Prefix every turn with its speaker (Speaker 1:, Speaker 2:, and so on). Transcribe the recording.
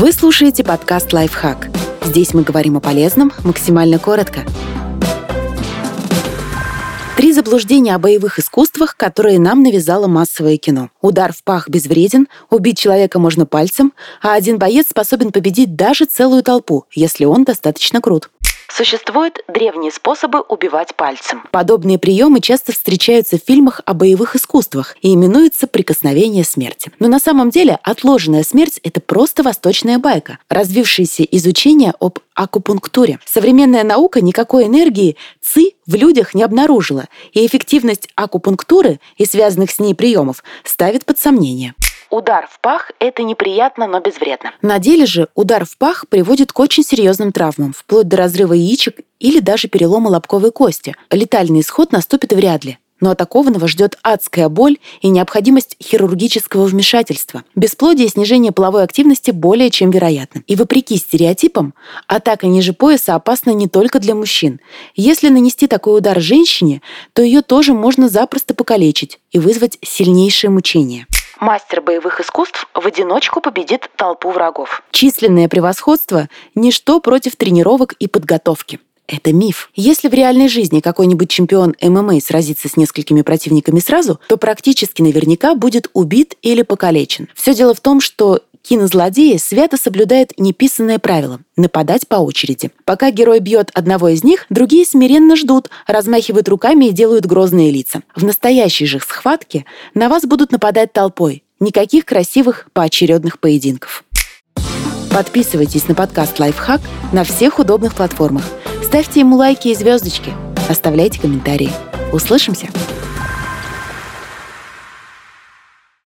Speaker 1: Вы слушаете подкаст «Лайфхак». Здесь мы говорим о полезном максимально коротко. Три заблуждения о боевых искусствах, которые нам навязало массовое кино. Удар в пах безвреден, убить человека можно пальцем, а один боец способен победить даже целую толпу, если он достаточно крут. Существуют древние способы убивать пальцем. Подобные приемы часто встречаются в фильмах о боевых искусствах и именуются прикосновение смерти. Но на самом деле отложенная смерть – это просто восточная байка, развившееся изучение об акупунктуре. Современная наука никакой энергии ЦИ в людях не обнаружила, и эффективность акупунктуры и связанных с ней приемов ставит под сомнение. Удар в пах – это неприятно, но безвредно. На деле же удар в пах приводит к очень серьезным травмам, вплоть до разрыва яичек или даже перелома лобковой кости. Летальный исход наступит вряд ли. Но атакованного ждет адская боль и необходимость хирургического вмешательства. Бесплодие и снижение половой активности более чем вероятны. И вопреки стереотипам, атака ниже пояса опасна не только для мужчин. Если нанести такой удар женщине, то ее тоже можно запросто покалечить и вызвать сильнейшее мучение мастер боевых искусств в одиночку победит толпу врагов. Численное превосходство – ничто против тренировок и подготовки. Это миф. Если в реальной жизни какой-нибудь чемпион ММА сразится с несколькими противниками сразу, то практически наверняка будет убит или покалечен. Все дело в том, что кинозлодеи свято соблюдают неписанное правило – нападать по очереди. Пока герой бьет одного из них, другие смиренно ждут, размахивают руками и делают грозные лица. В настоящей же схватке на вас будут нападать толпой. Никаких красивых поочередных поединков. Подписывайтесь на подкаст «Лайфхак» на всех удобных платформах. Ставьте ему лайки и звездочки. Оставляйте комментарии. Услышимся!